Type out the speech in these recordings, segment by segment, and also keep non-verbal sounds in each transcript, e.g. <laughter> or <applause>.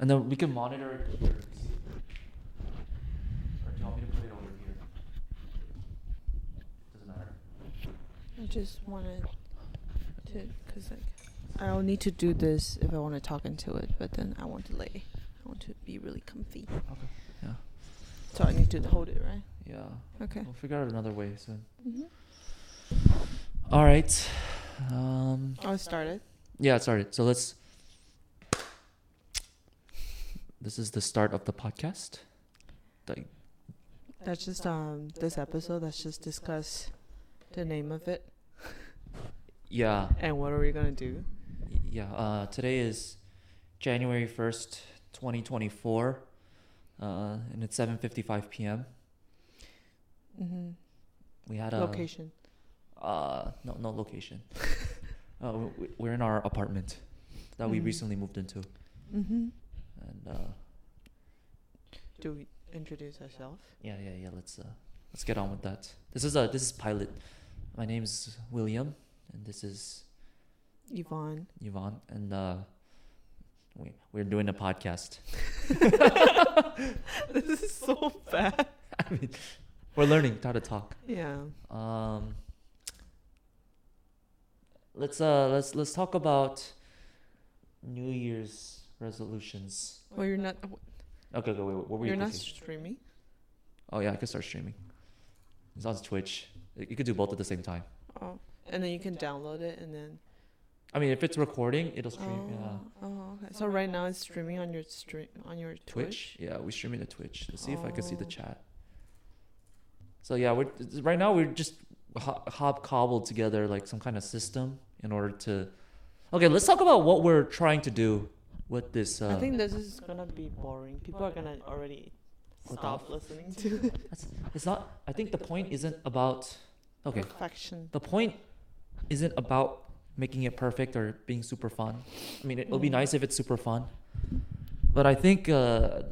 and then we can monitor it here. Or do you want me to put it over here? Doesn't matter. I just wanted to, cause like, I don't need to do this if I want to talk into it, but then I want to lay. I want to be really comfy. Okay. Yeah. So I need to hold it, right? Yeah. Okay. We'll figure out another way soon. Mm-hmm. All right. Um. Oh, it started. Yeah, it started. So let's. This is the start of the podcast. Like, That's just um this episode. Let's just discuss the name of it <laughs> yeah, and what are we gonna do. yeah. Uh, today is January first, twenty twenty four, uh, and it's seven fifty five p.m. Mm-hmm. We had a Location. Uh, no, no location. <laughs> uh, we- we're in our apartment that we Mhm. recently moved into, Mm-hmm. And uh, Do we introduce ourselves? yeah, yeah, yeah. Let's uh, let's get on with that. This is a this is pilot. My name's William, and this is Yvonne. Yvonne, and uh, we we're doing a podcast. <laughs> <laughs> this is so bad. <laughs> I mean, we're learning how to talk. Yeah. Um, let's uh let's let's talk about New Year's resolutions. Well, you're not. Okay, okay, wait, what were you You're not thinking? streaming. Oh yeah, I could start streaming. It's on Twitch. You could do both at the same time. Oh, and then you can download it and then. I mean, if it's recording, it'll stream. oh, Yeah. oh, okay. So right now it's streaming on your stream on your Twitch. Yeah, we stream it to Twitch. Let's see if I can see the Oh. chat. So yeah, we're right now we're just ho- hobcobbled together like some kind of system in order to. Okay, let's talk about what we're trying to do with this. Uh, I think this is gonna be boring. People are gonna already Click stop listening to <laughs> that's, it's not. I think the point isn't about. Okay, Perfection. the point isn't about making it perfect or being super fun. I mean, it'll be Mm. nice if it's super fun, but I think uh,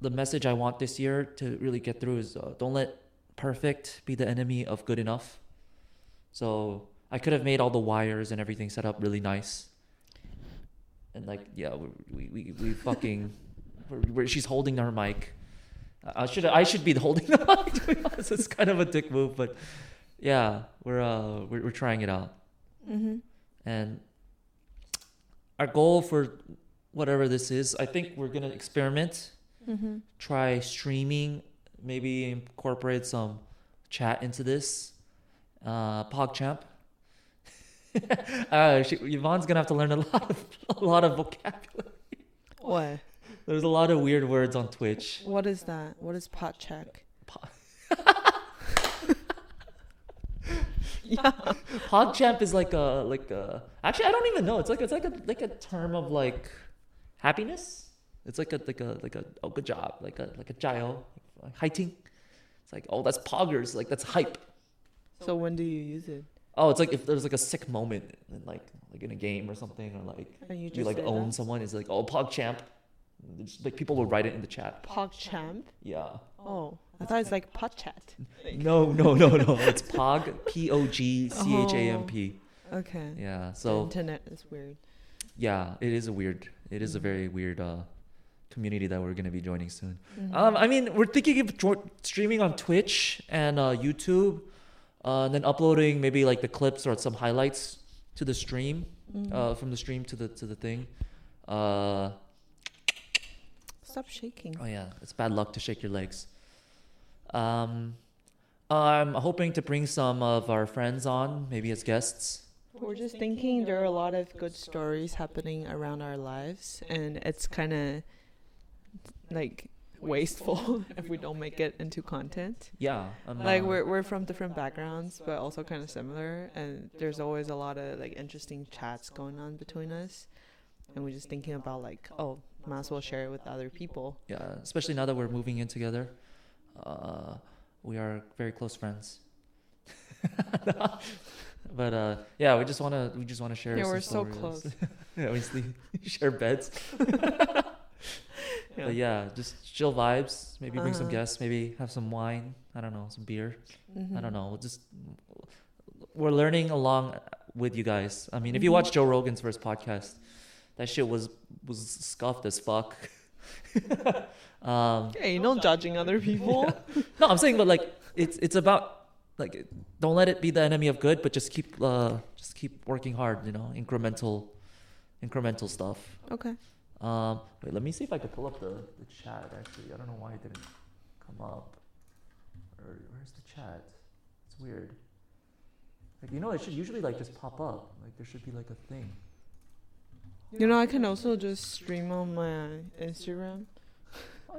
the message I want this year to really get through is uh, don't let perfect be the enemy of good enough. So I could have made all the wires and everything set up really nice, and like yeah, we we we, fucking <laughs> we're, we're, she's holding her mic. I should I should be <laughs> holding the mic. To be honest, it's kind of a dick move, but yeah, we're uh we're, we're trying it out, Mm-hmm. and our goal for whatever this is, I think we're gonna experiment, Mm-hmm. try streaming, maybe incorporate some chat into this. Uh, PogChamp. <laughs> uh, she, Yvonne's gonna have to learn a <laughs> lot of a lot of vocabulary. What? There's a lot of weird words on Twitch. What is that? What is pot check? Po- yeah. PogChamp is like a like a actually I don't even know. It's like it's like a like a term of like happiness. It's like a like a like a oh good job like a like a jail like hiking. It's like oh that's poggers like that's hype. So when do you use it? Oh, it's like if there's like a sick moment in like like in a game or something or like And you you like own that? someone. It's like oh PogChamp. It's like people will write it in the chat. Pog champ. Yeah. Oh, I thought it's like pot chat. <laughs> No no no no. It's Pog P O G C H A M P. Okay. Yeah. The So internet is weird. Yeah, it is a weird. It is a Mhm. very weird uh, community that we're gonna be joining soon. Mhm. Um, I mean, we're thinking of jo- streaming on Twitch and uh, YouTube, uh, and then uploading maybe like the clips or some highlights to the stream, Mhm. uh, from the stream to the to the thing. Uh, Stop shaking. oh yeah, it's bad luck to shake your legs. Um, I'm hoping to bring some of our friends on, maybe as guests. We're just thinking there are a lot of good stories happening around our lives, and it's kind of like wasteful <laughs> if we don't make it into content. Yeah, I'm, Like we're we're from different backgrounds, but also kind of similar, and there's always a lot of like interesting chats going on between us, and we're just thinking about like, oh, might as well share it with other people. yeah, especially now that we're moving in together. Uh, we are very close friends. <laughs> but uh, yeah, we just wanna we just wanna share. Yeah, we're so close. <laughs> yeah, we sleep, share beds. But yeah, just chill vibes. Maybe bring some Uh-huh. guests. Maybe have some wine. I don't know, some beer. I Mhm. don't know. We'll just we're learning along with you guys. I mean, if you Mhm. watch Joe Rogan's first podcast, that shit was was scuffed as fuck. <laughs> um, Hey, no judging other people. <laughs> no, I'm saying, but like it's it's about like don't let it be the enemy of good, but just keep uh just keep working hard. You know, incremental, incremental stuff. Okay. Um, wait, let me see if I could pull up the, the chat. Actually, I don't know why it didn't come up. Where's the chat? It's weird. Like you know, it should usually like just pop up. Like there should be like a thing. You know, I can also just stream on my Instagram Oh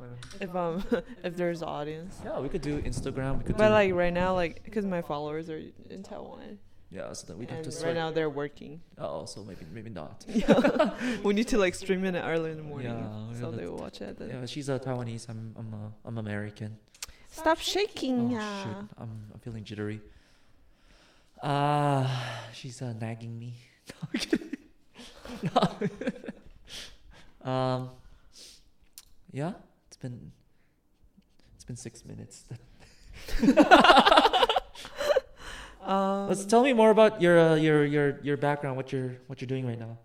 yeah, if um <laughs> if there's audience. yeah. We could do Instagram. We could But like right now, like because my followers are in Taiwan, yeah. So that we have and to right start. now they're working. Oh, so maybe maybe not. <laughs> Yeah, we need to like stream it early in the morning, Yeah, so they will watch it. Then. Yeah, she's a Taiwanese. I'm I'm a, I'm American. Stop shaking. Oh yeah. shoot, I'm I'm feeling jittery. Ah, she's uh, nagging me. <laughs> No, I'm kidding. <laughs> No. um, yeah, it's been it's been six minutes. Um, Let's tell me more about your uh, your your your background. What you're what you're doing right now.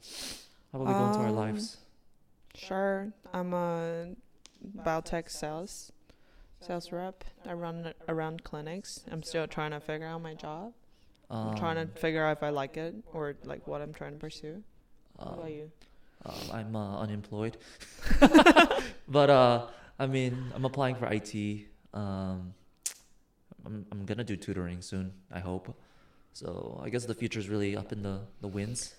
How about we go into our Um, lives? Sure, I'm a biotech sales sales rep. I run around clinics. I'm still trying to figure out my job. I'm trying Um, to figure out if I like it or like what I'm trying to pursue. Um, about you? Um, I'm uh, unemployed, <laughs> but uh, I mean, I'm applying for IT. Um, I'm I'm gonna do tutoring soon. I hope. So I guess the future is really up in the the winds.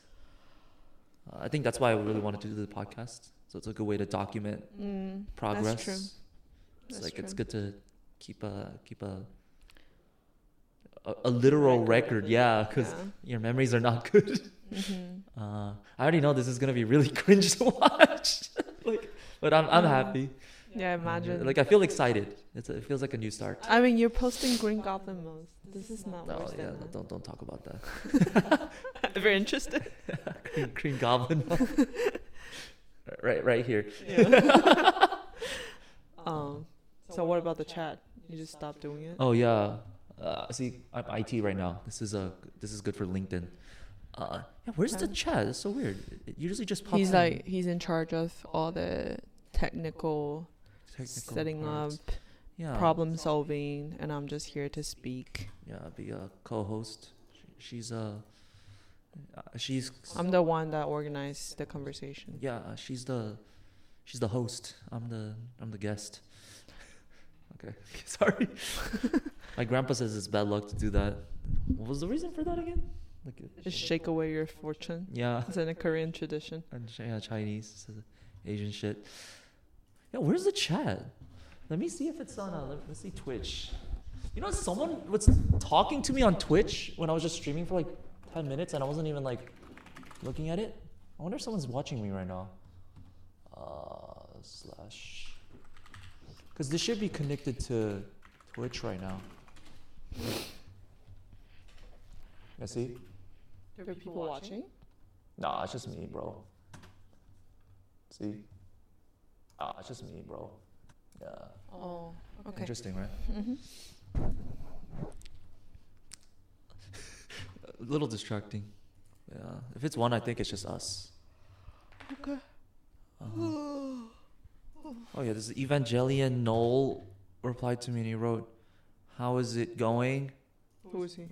Uh, I think that's why I really wanted to do the podcast. So it's a good way to document Mm, progress. true. It's That's like it's good to keep a keep a a, a literal record. Yeah, because your memories are not good. hmm <laughs> Uh, I already know this is gonna be really <laughs> cringe to watch. <laughs> like, but I'm I'm Mm. happy. Yeah, imagine. Like I feel excited. It's a, it feels like a new start. I mean, you're posting Green Goblin most. This is not Oh yeah, don't don't talk about that. <laughs> if interested. <laughs> Green, green Goblin. <laughs> right right here. Yeah. um. So what about the chat? You just stopped doing it. Oh yeah. Uh, see, I'm IT right now. This is a this is good for LinkedIn. Uh, yeah, where's the chat? It's so weird. It usually just pops. He's in like he's in charge of all the technical, technical setting parts. up, yeah, problem solving, and I'm just here to speak. Yeah, be a co-host. She's a uh, she's I'm the one that organized the conversation. yeah, she's the she's the host. I'm the I'm the guest. <laughs> Okay, <laughs> sorry. <laughs> My grandpa says it's bad luck to do that. What was the reason for that again? Like, uh, Just shake away your fortune. yeah, It's in a Korean tradition. and yeah, Chinese, Asian shit. Yeah, where's the chat? Let me see if it's on. Uh, let, let's see Twitch. You know, someone was talking to me on Twitch when I was just streaming for like ten minutes, and I wasn't even like looking at it. I wonder if someone's watching me right now. Uh, slash. Because this should be connected to Twitch right now. Yeah, see? There are people watching. Nah, it's just me, bro. See? Ah, it's just me, bro. Yeah. Oh, okay. Interesting, right? hmm A little distracting. Yeah. If it's one, I think it's just us. Okay. Uh-huh. Oh yeah, this Evangelion Noel replied to me and he wrote, "How is it going?" Who is he?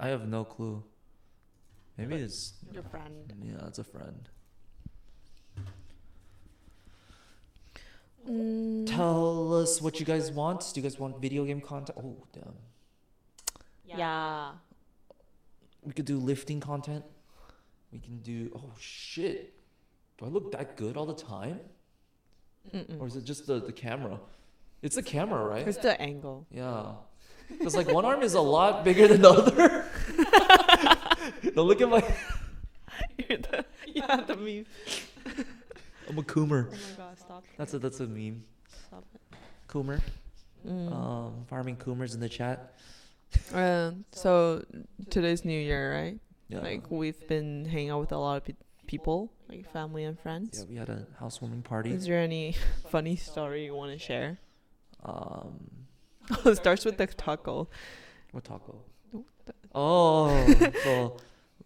I I have no clue. Maybe it's Your friend. yeah, it's a friend. Mm, Tell us what you guys want. Do you guys want video game content? Oh damn. yeah. We could do lifting content. We can do. Oh shit. Do I look that good all the time, Mm-mm. or is it just the the camera? It's the camera, right? It's the angle. Yeah. Because like one arm is a lot bigger than the other. <laughs> now look at my. <laughs> You're the, yeah, the meme. I'm a coomer. Oh my god, stop. That's a that's a meme. Stop it. Coomer. Mm. Um, farming coomers in the chat. Uh, so today's New Year, right? Yeah. Like we've been hanging out with a lot of pe- people, like family and friends. yeah, we had a housewarming party. Is there any <laughs> funny story you want to share? Um, <laughs> it starts with the taco. what taco? Oh, the- Oh,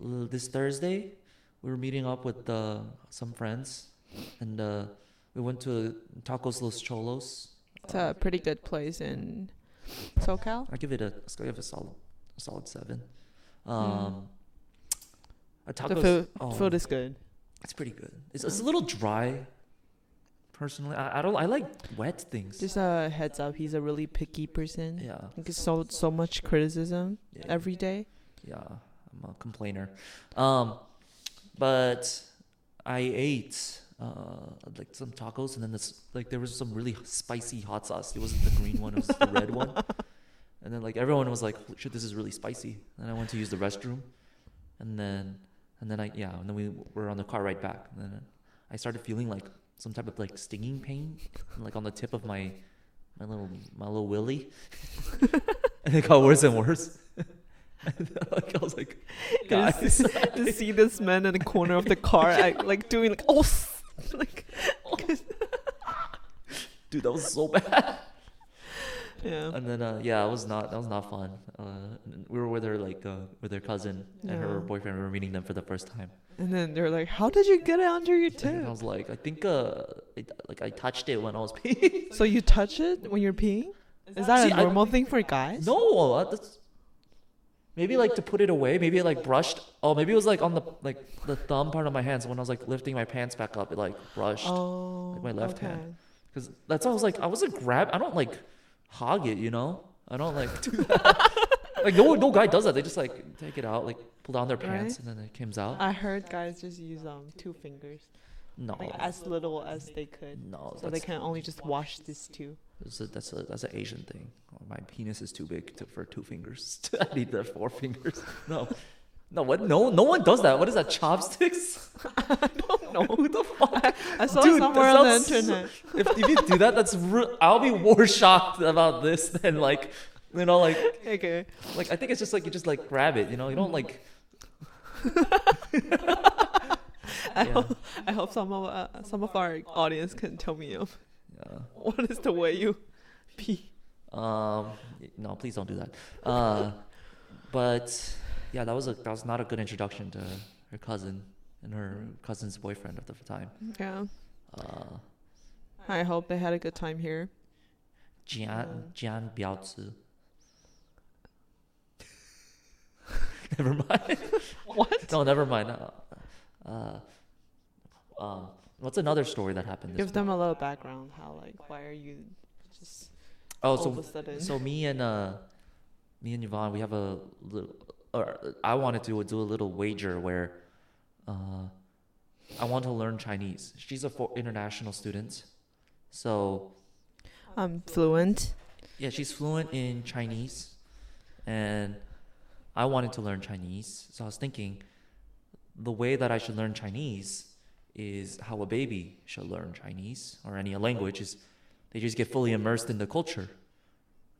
so this Thursday we were meeting up with uh, some friends, and uh, we went to Tacos Los Cholos. It's a pretty good place in SoCal. I give it a, I give it a solid, a solid seven. Um, a Mm. The food, oh, food is good. it's pretty good. It's, it's a little dry. Personally, I, I don't. I like wet things. Just a heads up, he's a really picky person. yeah, He gets so so much criticism yeah. every day. yeah, I'm a complainer. Um, but I ate uh like some tacos and then this like there was some really spicy hot sauce. It wasn't the green one, it was the red one. <laughs> And then like everyone was like, "Shit, this is really spicy." And I went to use the restroom, and then and then I yeah, and then we were on the car ride back. And then I started feeling like some type of like stinging pain, like on the tip of my my little my little willy, <laughs> and it got worse and worse. and <laughs> like I was like, guys, to see this man in the corner of the car, I, like doing like oh, <laughs> like <laughs> dude, that was so bad. yeah. And then uh, yeah, it was not that was not fun. Uh, we were with her like uh, with her cousin and her boyfriend. We were meeting them for the first time. And then they're like, "How did you get it under your And I was like, I think uh, it, like I touched it when I was <laughs> peeing. So you touch it when you're peeing? Is that See, a I- normal thing for guys? no, uh, that's maybe like to put it away. Maybe it like brushed. Oh, maybe it was like on the like the thumb part of my hands when I was like lifting my pants back up. It like brushed. Oh, Like my left hand. Because that's how I was like, I wasn't grab. I don't like hog it, you know. I don't like <laughs> do that. like no no guy does that. They just like take it out, like pull down their pants, Right. and then it comes out. I heard guys just use um two fingers, no, like as little as they could, no, so they can only just wash this too. That's a, that's a that's an Asian thing. Oh, my penis is too big to, for two fingers. <laughs> I need the four fingers. No. No, what? No, no one does that. What is that? Chopsticks? <laughs> I don't know. Who the fuck? I saw Dude, somewhere on the so- internet. If, if you do that, that's I'll be more shocked about this than like, you know, like Okay. Like I think it's just like you just like grab it, you know. You don't like. <laughs> I, Yeah. hope, I hope some of uh, some of our audience can tell me um, Yeah. what is the way you pee. Um. No, please don't do that. Uh, but yeah, that was a that was not a good introduction to her cousin and her cousin's boyfriend at the time. Yeah. Uh, I hope they had a good time here. Jian Jian Biaozi. <laughs> never mind. <laughs> What? No, never mind. Uh, uh, um, what's another story that happened? This Give week? them a little background. How like why are you just Oh, all so of a sudden? So me and uh, me and Yvonne, we have a little. Or I wanted to do a little wager where, uh, I want to learn Chinese. She's a fo- international student, so I'm fluent. yeah, she's fluent in Chinese, and I wanted to learn Chinese. So I was thinking, the way that I should learn Chinese is how a baby should learn Chinese or any language is they just get fully immersed in the culture.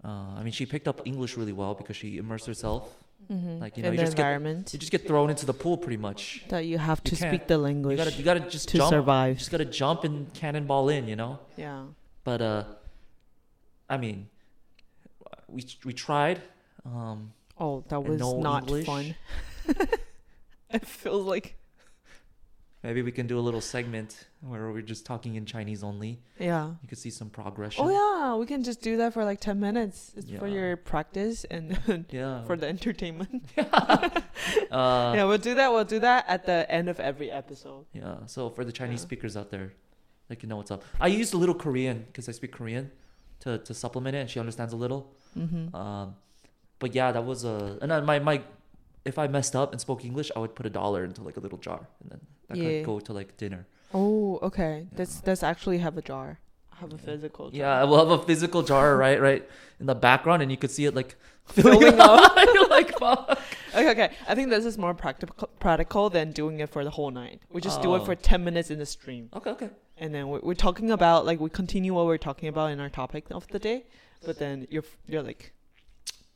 Uh, I mean, she picked up English really well because she immersed herself. Mm-hmm. Like, you know, in you just get- environment You just get thrown into the pool pretty much. that you have you to speak the You language gotta, you gotta just to jump. You survive. just gotta jump and cannonball in, you know. Yeah. But uh, I mean, we we tried. Um, Oh, that was no not English? fun. <laughs> it feels like maybe we can do a little segment where we're just talking in Chinese only. yeah. You could see some progression. Oh yeah, we can just do that for like ten minutes. It's for your practice and <laughs> Yeah. for the entertainment. <laughs> uh, yeah, we'll do that. We'll do that at the end of every episode. Yeah. So for the Chinese Yeah. speakers out there, they can know what's up. I used a little Korean because I speak Korean to, to supplement it, and she understands a little. Mm-hmm. Um, but yeah, that was a and then my my if I messed up and spoke English, I would put a dollar into like a little jar, and then that Yeah. could go to like dinner. Oh, okay. That's that's actually have a jar. Have a physical jar. Yeah, we'll have a physical jar <laughs> right right in the background, and you could see it like <laughs> Filling up. <laughs> You're like fuck. Okay, okay. I think this is more practical practical than doing it for the whole night. We just do it Oh. for ten minutes in the stream, Okay, okay. and then we're, we're talking about like we continue what we're talking about in our topic of the day, but then you're you're like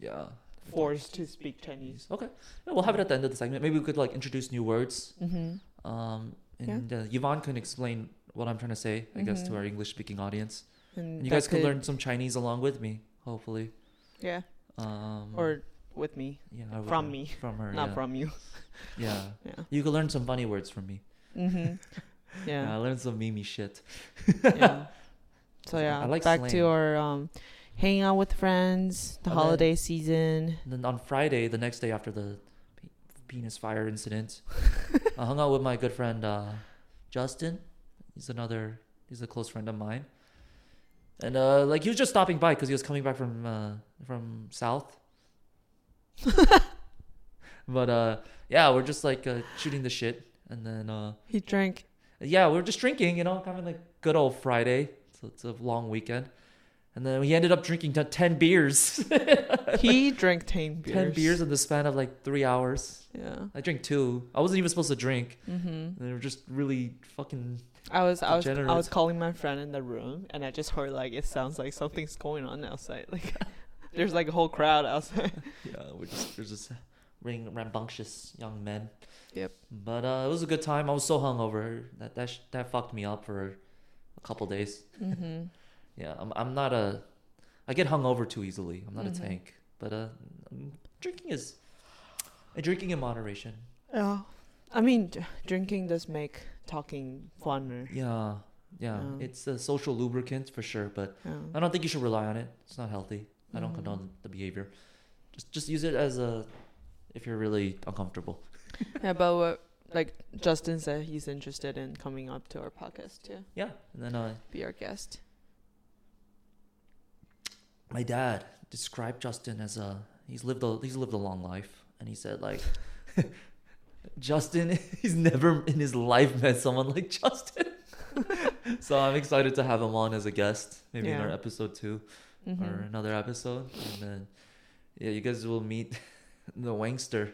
Yeah. Forced to speak Chinese. Okay. Yeah, we'll have it at the end of the segment. Maybe we could like introduce new words. Mm-hmm. Um, Yeah. and uh, Yvonne can explain what I'm trying to say, I guess, to our English speaking audience. And And you guys can could- learn some Chinese along with me, hopefully. Yeah. Um, Or with me, Yeah, From me, From her. <laughs> not yeah. from you. <laughs> Yeah. <laughs> Yeah. You could learn some funny words from me. Mm-hmm. Yeah, I learned some mimi shit. yeah. So I yeah, like back slang. to our um, hanging out with friends, the And then- holiday season. And then on Friday, the next day after the pe- penis fire incident, <laughs> I hung out with my good friend uh, Justin. He's another. He's a close friend of mine. And uh, like he was just stopping by because he was coming back from uh, from South. <laughs> but uh, yeah, we're just like uh, shooting the shit, and then uh, He drank. yeah, we're just drinking, you know, having like good old Friday. So it's a long weekend. And then we ended up drinking 10 beers. <laughs> He drank ten beers. 10 beers in the span of like three hours. Yeah. I drank two. I wasn't even supposed to drink. Mm-hmm. They were just really fucking. I was I was I was calling my friend in the room, and I just heard like it sounds like something's going on outside. Like <laughs> there's like a whole crowd outside. <laughs> Yeah, we're just, we're just ring rambunctious young men. Yep. But uh, it was a good time. I was so hungover that that, sh- that fucked me up for a couple days. Mm-hmm. Yeah, I'm, I'm not a. I get hung over too easily. I'm not Mhm. a tank. But uh, um, drinking is. uh, Drinking in moderation. Yeah. I mean, d- drinking does make talking funner. Yeah, yeah. Yeah. It's a social lubricant for sure, but Yeah. I don't think you should rely on it. It's not healthy. I don't Mhm. condone the behavior. Just just use it as a if you're really uncomfortable. <laughs> yeah, but what, like Justin said, he's interested in coming up to our podcast too. Yeah, and then uh, be our guest. My dad described Justin as a he's lived a he's lived a long life, and he said like <laughs> Justin <laughs> he's never in his life met someone like Justin. <laughs> so I'm excited to have him on as a guest, maybe in our episode two Mm-hmm. or another episode, and then yeah, you guys will meet the Wangster.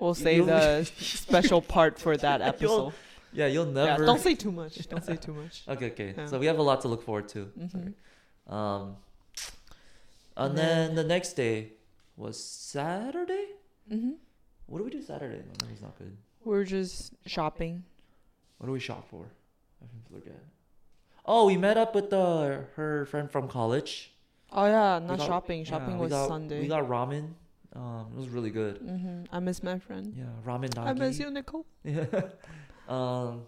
We'll save the special part for that You'll episode. Yeah, you'll Yeah, never. don't say too much. Don't say too much. Okay, okay. Yeah. So we have a lot to look forward to. Mhm. Um, and then the next day was Saturday. Mm-hmm. What do we do Saturday? My memory's not good. We're just shopping. What do we shop for? I forget. Oh, we met up with the her friend from college. Oh yeah, not got- shopping. yeah, Shopping we was got- Sunday. We got ramen. Um, it was really good. mm-hmm. I miss my friend. Yeah, ramen. I miss you, Nicole. <laughs> Yeah. um,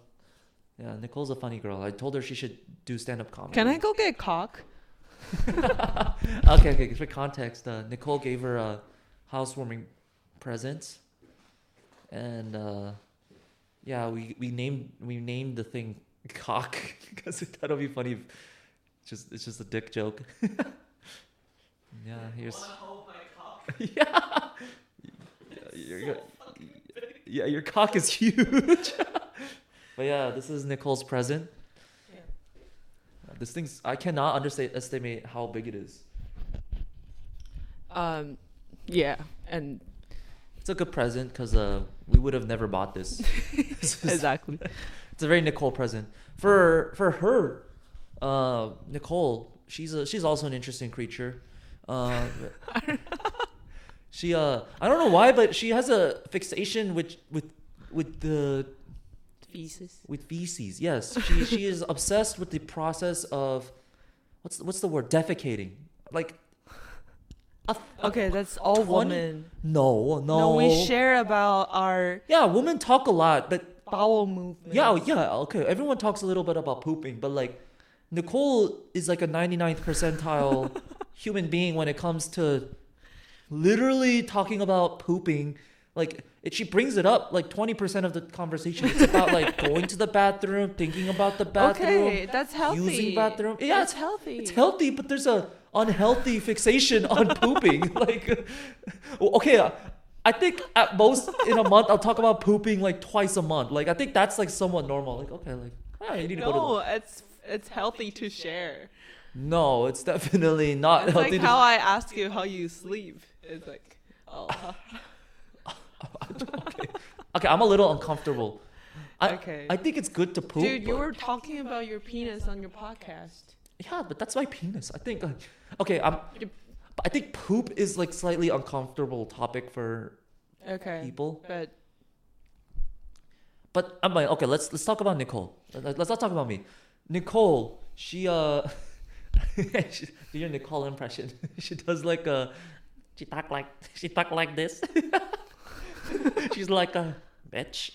yeah, Nicole's a funny girl. I told her she should do stand up comedy. Can I go get cock? <laughs> okay, okay. For context, uh, Nicole gave her a housewarming present, and uh, yeah, we, we named we named the thing <laughs> cock because <laughs> that'll be funny. If it's just it's just a dick joke. yeah, here's. yeah. yeah, yeah, your cock is huge. but yeah, this is Nicole's present. This thing's I cannot understate estimate how big it is. Um, yeah, and It's a good present because uh, we would have never bought this. This <laughs> exactly. <laughs> it's a very Nicole present for for her. Uh, Nicole, she's a she's also an interesting creature. Uh, <laughs> she uh I don't know why, but she has a fixation with with with the Feces. with feces. Yes, she she is <laughs> obsessed with the process of what's what's the word defecating. Like a, a- Okay, that's all 20 women. no no No, we share about our yeah women talk a lot, but bowel movement. yeah oh, yeah okay everyone talks a little bit about pooping, but like Nicole is like a 99th percentile <laughs> human being when it comes to literally talking about pooping. Like it, she brings it up like 20% of the conversation. It's about like <laughs> going to the bathroom, thinking about the bathroom. Okay, that's healthy. using bathroom. Yeah, that's it's- healthy. It's healthy, but there's a unhealthy fixation <laughs> on pooping. like, okay, uh, I think at most in a month I'll talk about pooping like twice a month. Like, I think that's like somewhat normal. Like, okay, like, ah, you need to go to. No, it's it's healthy to share. No, it's definitely not It's healthy. like to- how I ask you how you sleep. It's like, oh, <laughs> okay. <laughs> okay, I'm a little uncomfortable. I, okay. I think it's good to poop. Dude, you were talking about your penis on your podcast. Yeah, but that's my penis. I think. Like, okay, I'm. I think poop is like slightly uncomfortable topic for Okay, people. but But I'm like, okay, let's let's talk about Nicole. Let- Let's not talk about me. Nicole, she uh, <laughs> she, do your Nicole impression. <laughs> she does like a she talk like she talk like this. <laughs> She's like a bitch.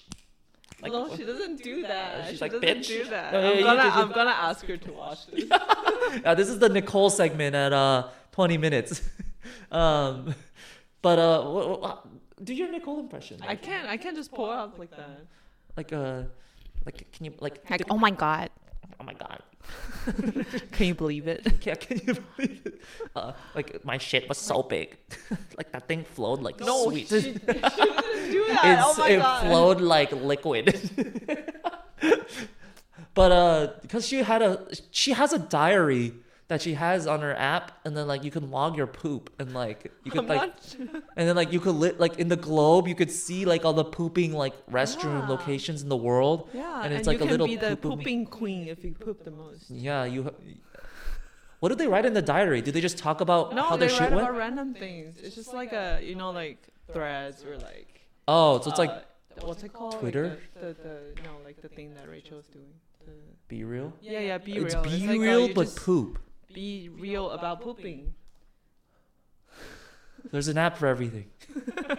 Like, no, she doesn't do that. she's she like, doesn't "Bitch." do that. No, yeah, I'm gonna, just- I'm gonna ask her to watch this. <laughs> uh, this is the Nicole segment at uh 20 minutes. <laughs> um, but uh, wha- wha- do your Nicole impression. I can't. I can't just pull out like that. like uh, like can you like? Like, oh my god, oh my god. <laughs> can you believe it? <laughs> Yeah, can you believe it? Uh, like my shit was so big, <laughs> like that thing flowed like sweet. she, she didn't do that. It's, oh my it god. flowed like liquid. but uh, because she had a, she has a diary that she has on her app, and then like you can log your poop, and like you could I'm like, and then like you could lit like in the globe, you could see like all the pooping like restroom Yeah. locations in the world. Yeah, And and, it's like a you can little be the poop- pooping queen if you poop the most. Yeah, you. What do they write in the diary? Do they just talk about No, how they their shit write went? about random things. It's just like a you know like threads or like. Oh, so it's like uh, what's it called? Like Twitter? the, the, the no like the thing that Rachel's doing. The, BeReal. yeah, yeah, BeReal. it's be like, oh, real, you but just poop. Be real about pooping. <laughs> There's an app for everything. <laughs>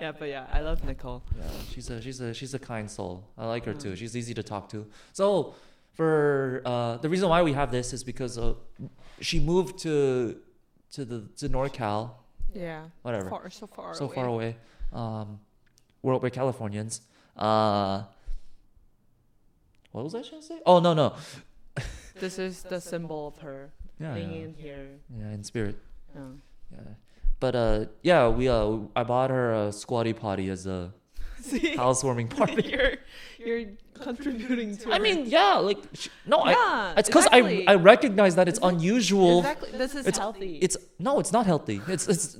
Yeah, but yeah, I love Nicole. Yeah, she's a she's a she's a kind soul. I like her too. She's easy to talk to. So for uh, the reason why we have this is because uh, she moved to to the to NorCal, Yeah, whatever, far so far so away. far away. Um, we're we're Californians. Uh, what was I trying to say? Oh no no. This is the symbol of her Yeah, being yeah, in here. yeah, in spirit. Yeah. Yeah, but uh, yeah, we uh, I bought her a squatty potty as a <laughs> See, housewarming <laughs> party. you're you're contributing to. I her. mean, yeah, like sh- no, I. It's because exactly. I I recognize that it's Exact- unusual. exactly. This is it's- healthy. It's no, it's not healthy. It's it's.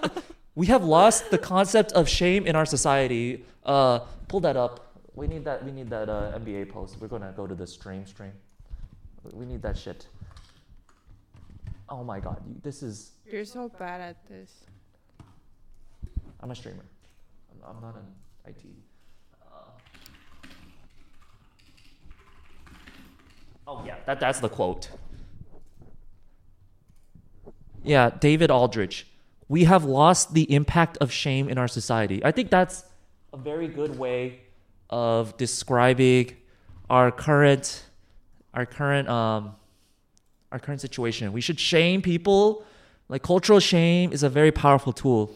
<laughs> we have lost the concept of shame in our society. Uh, pull that up. We need that. We need that uh, NBA post. We're gonna go to the stream stream. We need that shit. Oh my god, you, this is. You're so bad at this. I'm a streamer. I'm, I'm not an IT. Uh, oh yeah, that that's the quote. Yeah, David Aldrich. We have lost the impact of shame in our society. I think that's a very good way of describing our current our current um our current situation. We should shame people. Like cultural shame is a very powerful tool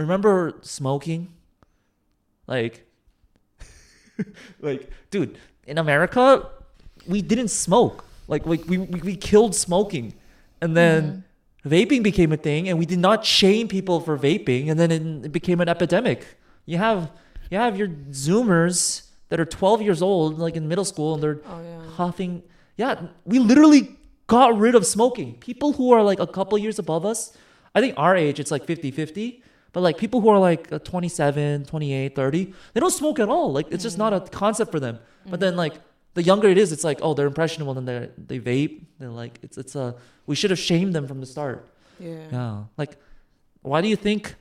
remember smoking? Like, <laughs> like, dude, in America, we didn't smoke. Like, like we, we, we killed smoking. And then vaping became a thing, and we did not shame people for vaping, and then it, it became an epidemic. You have you have your Zoomers that are 12 years old, like in middle school, and they're Oh yeah. coughing. Yeah, we literally got rid of smoking. People who are like a couple years above us, I think our age, it's like 50 50. But like people who are like uh, 27, 28, 30, they don't smoke at all. Like it's just not a concept for them. But then like the younger it is, it's like, oh, they're impressionable and they they vape. They're like, it's, it's a, we should have shamed them from the start. Yeah. Yeah. Like, why do you think?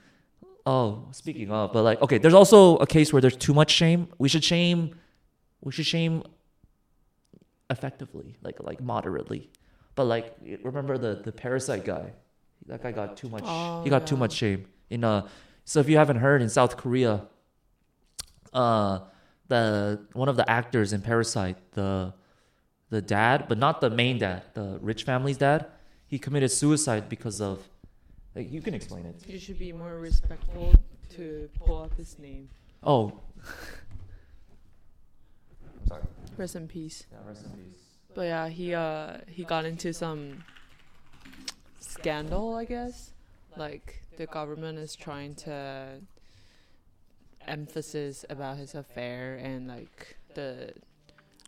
Oh, speaking of, but like, okay, there's also a case where there's too much shame. We should shame, we should shame effectively, like like moderately. But like, remember the the parasite guy? That guy got too much. Oh, he got too much shame. In uh, so if you haven't heard, in South Korea, uh, the one of the actors in Parasite, the the dad, but not the main dad, the rich family's dad, he committed suicide because of. Like, you can explain it. You should be more respectful to pull up his name. Oh. I'm <laughs> sorry. Rest in peace. Yeah, rest in peace. But yeah, he uh he got into some scandal, I guess. Like the government is trying to emphasis about his affair and like the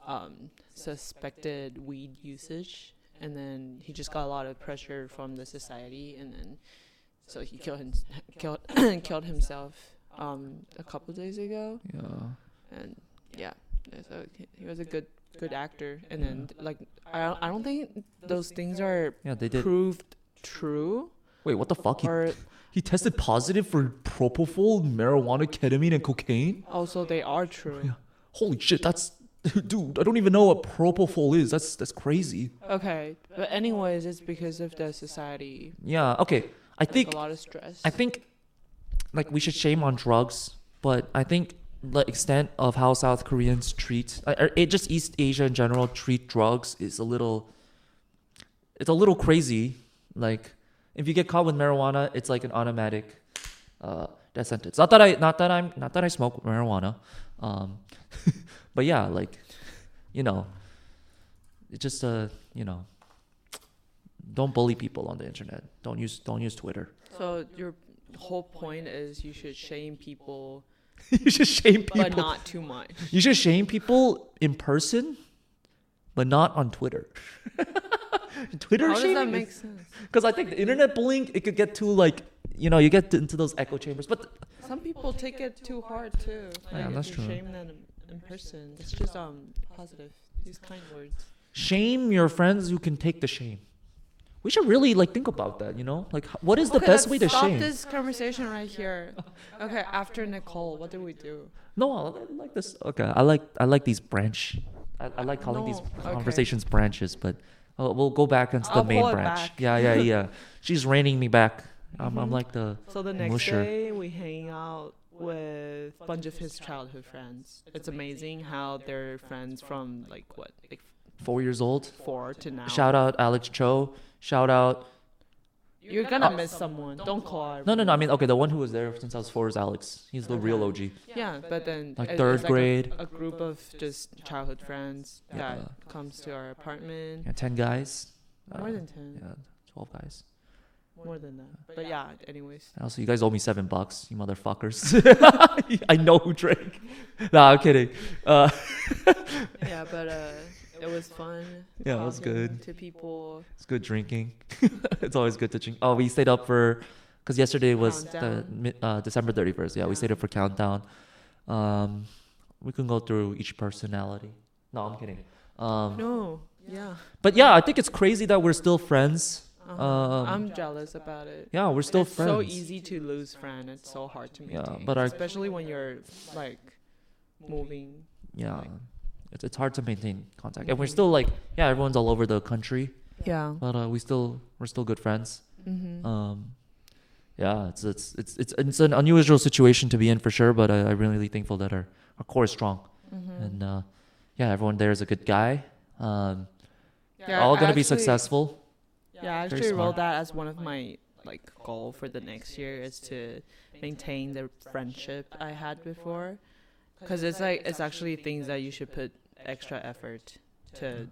um suspected weed usage and then he just got a lot of pressure from the society and then so he killed him <laughs> killed <coughs> killed himself um a couple days ago Yeah. and yeah, so he- was a good good actor. And then like I don't, I don't think those things are Yeah, they did. proved true Wait, what the fuck? He, he tested positive for propofol, marijuana, ketamine, and cocaine? also they are true. <laughs> Yeah. Holy shit, that's. <laughs> Dude, I don't even know what propofol is. That's that's crazy. Okay, but anyways, it's because of the society. Yeah, okay. I think a lot of stress. I think like we should shame on drugs, but I think the extent of how South Koreans treat uh, it just East Asia in general treat drugs is a little it's a little crazy. Like if you get caught with marijuana, it's like an automatic uh death sentence. Not that I not that I'm not that I smoke marijuana. Um <laughs> but yeah, like you know, it's just uh, you know, don't bully people on the internet. Don't use don't use Twitter. so your whole point is you should shame people, <laughs> you should shame people. but not too much. You should shame people in person, but not on Twitter. <laughs> Twitter How does that shaming? make sense? Because I think the internet bullying it could get too like you know you get into those echo chambers. But Some people take it too hard too. Yeah, that's true. shame them in person. It's just um positive. Use kind words. shame your friends who can take the shame. We should really like think about that. You know, like what is the Okay, best way to stop shame? this conversation right here. Okay, after Nicole, what do we do? No, I I like this. Okay, I like I like these branch. I, I like calling these No, okay. conversations branches, but uh, we'll go back into the I'll main branch. back. Yeah, yeah, <laughs> yeah. She's reining me back. I'm, I'm Mhm. like the So the next Musher. day we hang out with a bunch of his childhood friends. It's amazing how they're friends from like what, like four years old. four to now. Shout out Alex Cho. Shout out. You're gonna miss someone. Don't call. No, no, no. I mean, okay, the one who was there since I was four is Alex. He's the real OG. Yeah, but then Like third it's a- grade. a, group of just childhood friends Yeah. that comes to our apartment. Yeah, ten guys. More Uh, than ten. Yeah, twelve guys. More than that. But yeah, anyways. Also, you guys owe me seven bucks, you motherfuckers. <laughs> I know who drank. <laughs> Nah, I'm kidding. Uh, <laughs> Yeah, but uh, it was fun. Yeah, it was good. To people. It's good drinking. it's always good to drink. Oh, we stayed up for because yesterday was the Countdown. mi- uh, December thirty first. Yeah, we stayed up for countdown. Um, we can go through each personality. No, I'm kidding. Um, No. Yeah. but yeah, I think it's crazy that we're still friends. Uh-huh. Um, I'm jealous about it. Yeah, we're still friends. it's friends. so easy to lose friend. It's so hard to Yeah, maintain. but our- especially when you're like moving. Yeah, like- it's it's hard to maintain contact, and we're still like yeah, everyone's all over the country, Yeah. but uh, we still we're still good friends. Mm-hmm. Um, yeah, it's it's it's it's it's an unusual situation to be in for sure, but I, I'm really thankful that our our core is strong, mm-hmm. and uh, yeah, everyone there is a good guy. Um, Yeah, all gonna be successful. Yeah, I actually wrote that as one of my like goal for the next year is to maintain the friendship I had before, because it's like it's actually things that you should put extra effort to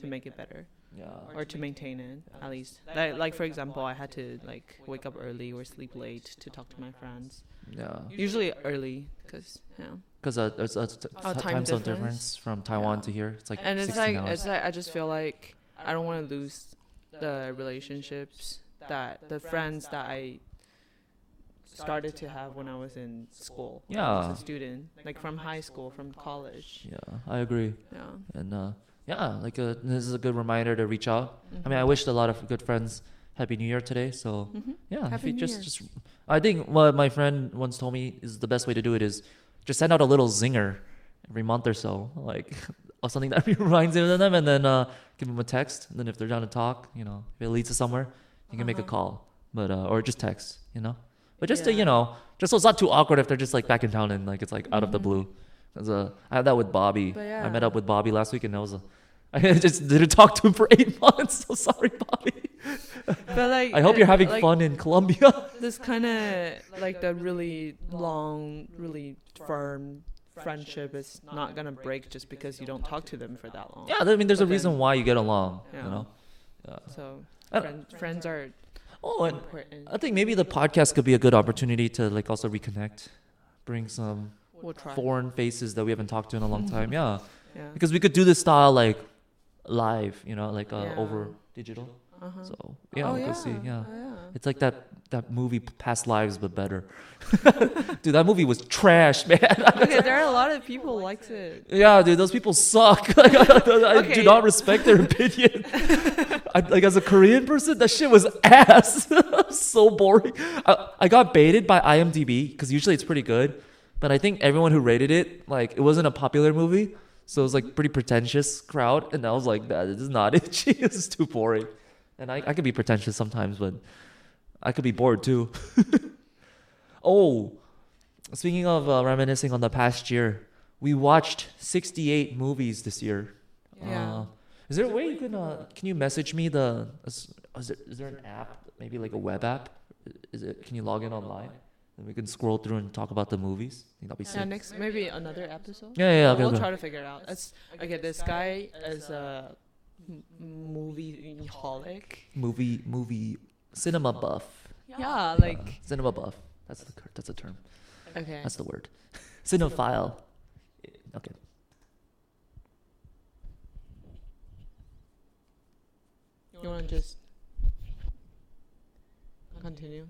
to make it better Yeah, or to maintain it at least. Like like for example, I had to like wake up early or sleep late to talk to my friends. yeah, Usually early, cause yeah. because uh, there's a t- Oh, time time zone difference? from Taiwan Yeah. to here. It's like and it's 16 like hours. it's like I just feel like I don't want to lose the relationships that the friends that I started to have when I was in school. Yeah. was a student, like from high school, from college. yeah, I agree. Yeah. And uh, yeah, like uh, this is a good reminder to reach out. I mean, I Mhm. wished a lot of good friends Happy New Year today. So Mhm. yeah, if you just Year. just, I think what my friend once told me is the best way to do it is just send out a little zinger every month or so, like <laughs> or something that <laughs> reminds you of them, and then uh, give them a text. And then if they're down to talk, you know, if it leads to somewhere, you can make a Uh-huh. call, but uh, or just text, you know. But just to you know, just so it's not too awkward if they're just like back in town and like it's like out of the blue. blue. uh, I had that with Bobby. But I met up with Bobby last week, and that was a. <laughs> I just didn't talk to him for eight <laughs> months. So sorry, Bobby. But like, I hope it- you're having like, fun in Colombia. This kind of like the really long, really firm friendship is not gonna break just because you don't talk to them for that long. yeah, I mean, there's a But reason then- why you get along. Yeah. You know. Yeah. So friend, friends are Oh, and important. I think maybe the podcast could be a good opportunity to like also reconnect, bring some We'll foreign faces that we haven't talked to in a long time. Yeah, <laughs> Yeah. because we could do this style like live, you know, like uh, over digital. Uh-huh. So yeah, oh, we yeah. see. Yeah. Oh, yeah. It's like that that movie Past Lives but better. <laughs> dude, that movie was trash, <laughs> man. okay, there are a lot of people likes it. yeah, dude, those people suck. like, <laughs> I, I Okay. do not respect their opinion. I, like as a Korean person, that shit was ass. so boring. I, I got baited by IMDb because usually it's pretty good, but I think everyone who rated it like it wasn't a popular movie, so it was like pretty pretentious crowd, and I was like, that this is not it. this is too boring. And I, I can be pretentious sometimes, but I could be bored too. <laughs> oh, speaking of uh, reminiscing on the past year, we watched 68 movies this year. Yeah. Uh, is there a way you can uh, can you message me the is, is, there, is there an app maybe like a web app? Is it can you log in online and we can scroll through and talk about the movies? I think that'll be Yeah, sick. next maybe another episode. Yeah, yeah, yeah. Okay, we'll okay. try to figure it out. It's, okay, this guy is a m- movie holic. Movie movie cinema buff. Yeah, Uh, like cinema buff. That's the that's the term. okay. That's the word. <laughs> Cinephile. Okay. You want to just continue?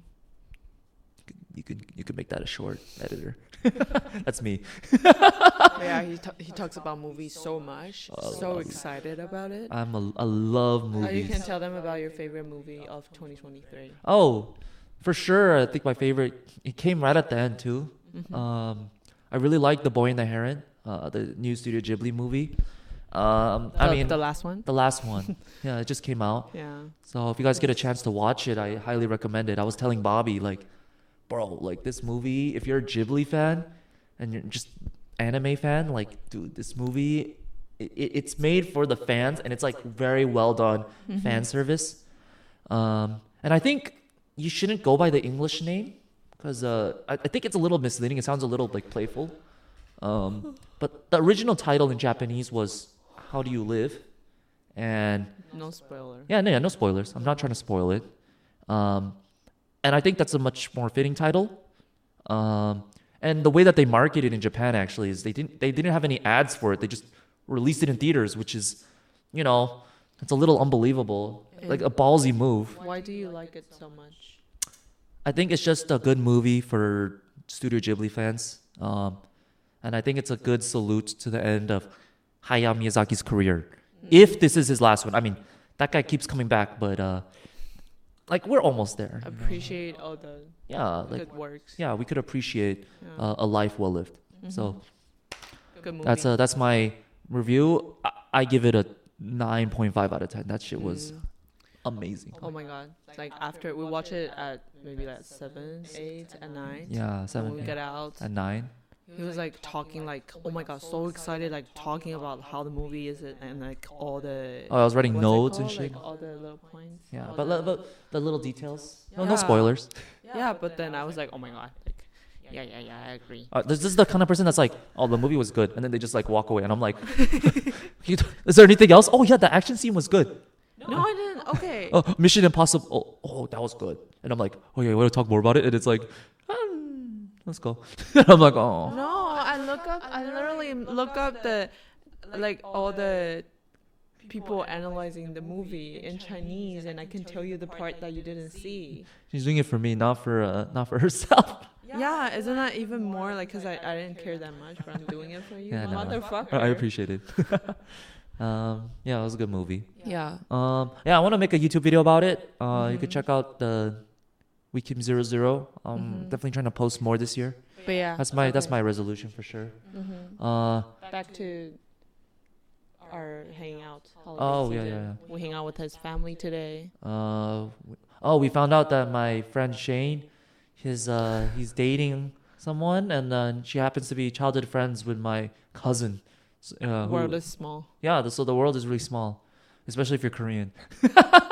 You could you could make that a short editor. <laughs> That's me. <laughs> yeah, he ta- he talks about movies so much, Oh, so excited about it. I'm a I love Uh, movies. you can tell them about your favorite movie of 2023. Oh, for sure. I think my favorite. It came right at the end too. Mhm. Um, I really like The Boy and the Heron, uh, the new Studio Ghibli movie. Um, I mean, the last one. the last one. <laughs> yeah, it just came out. Yeah. So if you guys get a chance to watch it, I highly recommend it. I was telling Bobby like, bro, like this movie. If you're a Ghibli fan and you're just anime fan, like, dude, this movie. It, it- it's made for the fans and it's like very well done Mm-hmm. fan service. Um, and I think you shouldn't go by the English name because uh, I, I think it's a little misleading. It sounds a little like playful. Um, but the original title in Japanese was "How Do You Live," and No spoiler. yeah, no, yeah, no spoilers. I'm not trying to spoil it. Um, and I think that's a much more fitting title. Um, and the way that they market it in Japan actually is they didn't they didn't have any ads for it. They just released it in theaters, which is, you know, it's a little unbelievable, like a ballsy move. Why do you like it so much? I think it's just a good movie for Studio Ghibli fans. Um, and I think it's a good salute to the end of Hayao Miyazaki's career. If this is his last one. I mean, that guy keeps coming back, but uh, like we're almost there. you know? Appreciate all the Yeah, like good works. yeah, we could appreciate Yeah. uh, a life well lived. Mhm. So good movie. that's uh, that's my review. I, I give it a nine point five out of ten. That shit was Mm. amazing. Oh my god! Like after we watch it at maybe like seven, eight, and nine. Yeah, seven we eight, get out, and nine. He was like talking like, oh my god, so excited, like talking about how the movie is it and like all the. Oh, I was writing notes and shit. Like all the little points. Yeah, but, the- but the little details. No, no spoilers. yeah, but then I was like, oh my god, like, yeah, yeah, yeah, I agree. Uh, this, this is the kind of person that's like, oh, the movie was good, and then they just like walk away, and I'm like, <laughs> <laughs> is there anything else? Oh yeah, the action scene was good. No, I didn't. Okay. Oh, Mission Impossible. Oh, oh, that was good. And I'm like, oh yeah, want to talk more about it? And it's like, let's go. and <laughs> I'm like, oh, No, I look up. I literally look up the, like all the people analyzing the movie in Chinese, and I can tell you the part that you didn't see. she's doing it for me, not for uh, not for <laughs> herself. Yeah, isn't that even more like? Cause I, I didn't care that much, but I'm doing it for you, Yeah, no. motherfucker. I appreciate it. <laughs> um, yeah, it was a good movie. Yeah. Um, yeah, I want to make a YouTube video about it. Uh, you could check out the Weekim Zero Zero. I'm Mhm. definitely trying to post more this year. But yeah. That's my that's my resolution for sure. Mhm. Uh, Back to our hanging out. Oh, yeah, season. yeah, We hang out with his family today. uh, oh, we found out that my friend Shane, his uh, he's dating someone, and uh, she happens to be childhood friends with my cousin. Uh, who- World is small yeah, the, so the world is really small, especially if you're Korean. <laughs>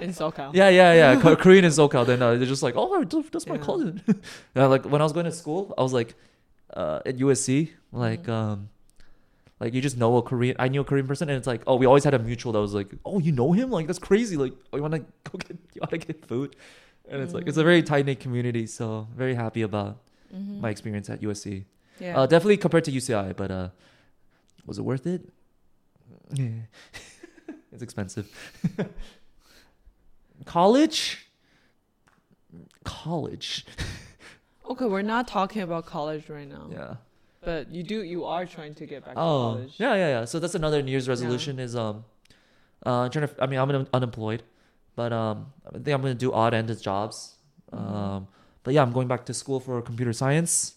in SoCal. Yeah, yeah, yeah. <laughs> Korean in SoCal. Then uh, they're just like, oh, that's- my Yeah. cousin. <laughs> yeah, like when I was going to school, I was like, uh, at USC, like, Mhm. um, like you just know a Korean. I knew a Korean person, and it's like, oh, we always had a mutual that was like, oh, you know him? Like that's crazy. Like, oh, you wanna <laughs> go get, you wanna get food, and it's like it's a Mhm. very tight knit community. So very happy about Mhm. my experience at USC. Yeah. Uh, definitely compared to UCI, but uh, was it worth it? Yeah, it's expensive. College, college. <laughs> okay, we're not talking about college right now. Yeah. But you do. You are trying to get back to Oh, college. yeah, yeah, yeah. So that's another New Year's resolution is um, uh, trying to. I mean, I'm un- unemployed, but um, I think I'm gonna do odd ended jobs. Mhm. Um, but yeah, I'm going back to school for computer science.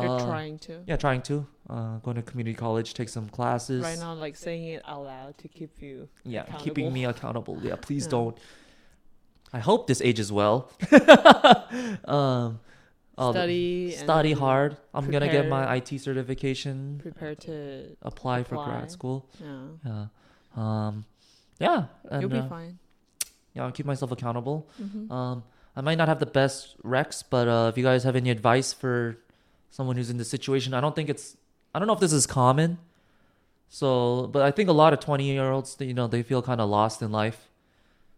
You're Uh, trying to. Yeah, trying to. Uh, going to community college, take some classes. Right now, like saying it out loud to keep you. Yeah, keeping me accountable. Yeah, please Yeah. don't. I hope this ages well. <laughs> um, study. study hard. I'm gonna get my IT certification. Prepare to. Apply, for grad school. Yeah. Yeah. Um, yeah. And, You'll be uh, fine. yeah, I'll keep myself accountable. hmm Um, I might not have the best recs, but uh, if you guys have any advice for someone who's in this situation, I don't think it's. I don't know if this is common. So, but I think a lot of twenty year olds, you know, they feel kind of lost in life.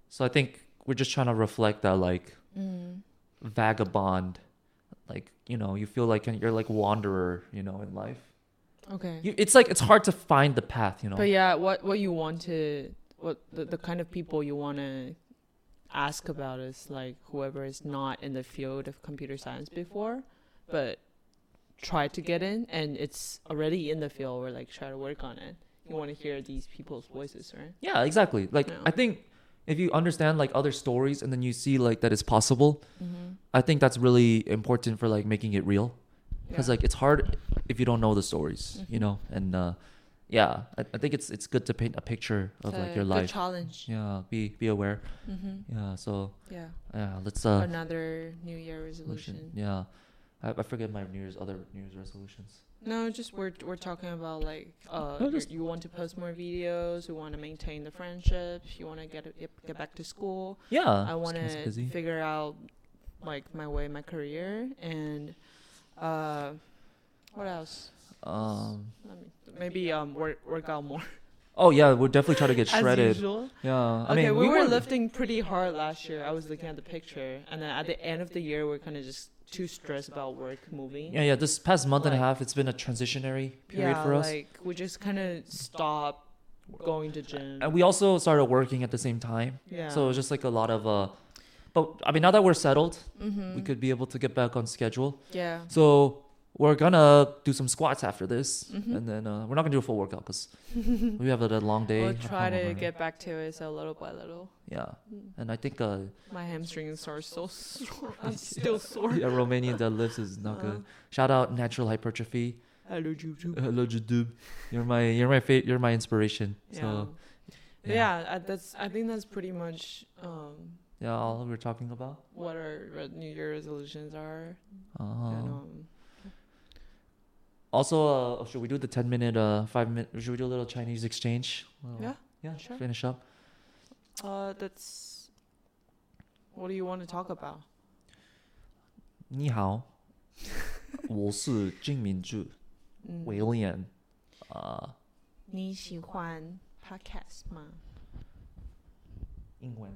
So I think we're just trying to reflect that like Mm. vagabond, like you know, you feel like you're like wanderer, you know, in life. Okay. You, it's like it's hard to find the path, you know. But yeah, what what you want to what the, the kind of people you want to ask about is like whoever is not in the field of computer science before, but try to get in and it's already in the field or like try to work on it. You want to hear these people's voices, right? Yeah, exactly. Like Yeah. I think if you understand like other stories and then you see like that it's possible, Mm-hmm. I think that's really important for like making it real. Because Yeah. like it's hard if you don't know the stories, you Mhm. know. And uh, yeah, I, I think it's it's good to paint a picture of like your life. challenge. Yeah, be be aware. Mm-hmm. Yeah, so Yeah. yeah, let's uh Another New Year resolution. Yeah, I, I forget my New Year's other New Year's resolutions. No, just we're we're talking about like uh No, you're- just- you want to post more videos, you want to maintain the friendships, you want to get get get back to school. Yeah, I want to busy. figure out like my way, my career, and uh, what else? Um. Let me maybe um work work out more. Oh yeah, we'll definitely try to get <laughs> As shredded. usual. Yeah. I okay, mean, we, were weren't- lifting pretty hard last year. I was looking at the picture, and then at the end of the year, we're kind of just too stressed about work moving. Yeah, yeah. This past month and a half, it's been a transitionary period yeah, for us. like we just kind of stopped going to gym. and we also started working at the same time yeah. so it was just like a lot of uh but i mean now that we're settled mm-hmm. we could be able to get back on schedule Yeah. so we're gonna do some squats after this Mhm. and then uh, we're not gonna do a full workout because <laughs> we have a, a long day We'll <laughs> try to get back to it so little by little. yeah Mm. and i think uh My hamstrings are so <laughs> sore. I'm still sore. yeah, romanian deadlifts is not good Uh, shout out natural hypertrophy hello, YouTube. hello Jadub. you're my you're my fa- you're my inspiration Yeah. so yeah, yeah I, that's. I think that's pretty much um, yeah all we're talking about what our re- New Year resolutions are. uh, And, um, Also, uh, should we do the ten minute, uh, five minute? Should we do a little Chinese exchange? Little- yeah. yeah. sure. Finish up. Uh, that's. What do you want to talk about? 你好，我是金明柱，嗯威廉。呃，你喜欢 <laughs> podcast 吗？英文。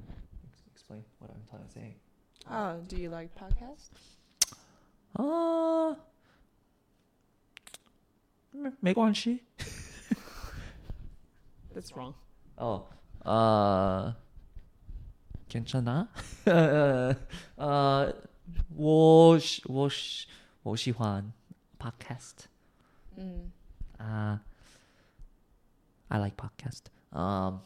Explain what I'm trying to say. Oh, do you like podcast? 啊， Make one shoe. That's wrong. Oh, uh, can't <laughs> China? Uh, uh, uh. Uh, I like podcast. Um.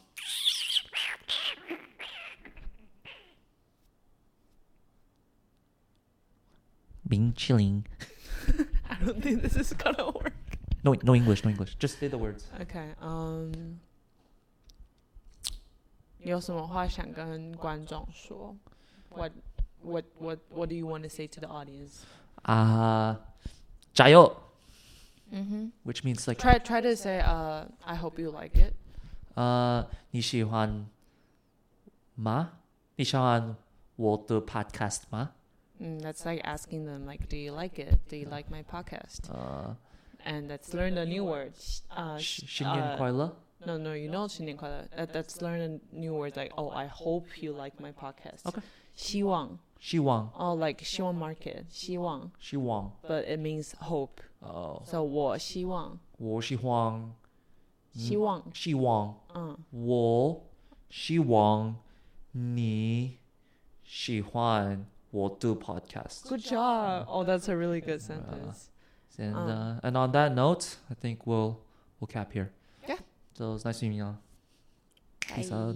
being Chilling. <laughs> I don't think this is gonna No, no English, no English. Just say the words. Okay, um，你有什么话想跟观众说？What what what what do you want to say to the audience? Uh, 加油, Mm-hmm. which means like Try try to say uh I hope you like it. uh, 你喜欢吗？你喜欢我的 podcast 吗？ Mm, that's like asking them like, do you like it? Do you like my podcast? 呃， And let's learn a new word. Uh, 新新年 uh, 快乐。 No, no, you know 新年快乐. That, that's learn a new word like, oh, I hope you like my podcast. Okay. 希望.希望 Oh, like 希望 market. 希望.希望 But it means hope. 哦， So 我希望.我喜欢希望.希望。嗯。我希望你喜欢我的 podcast. Good job. Oh, that's a really good sentence. and Um. uh, and on that note, I think we'll we'll cap here. Yeah. So it's nice meeting y'all. Peace out.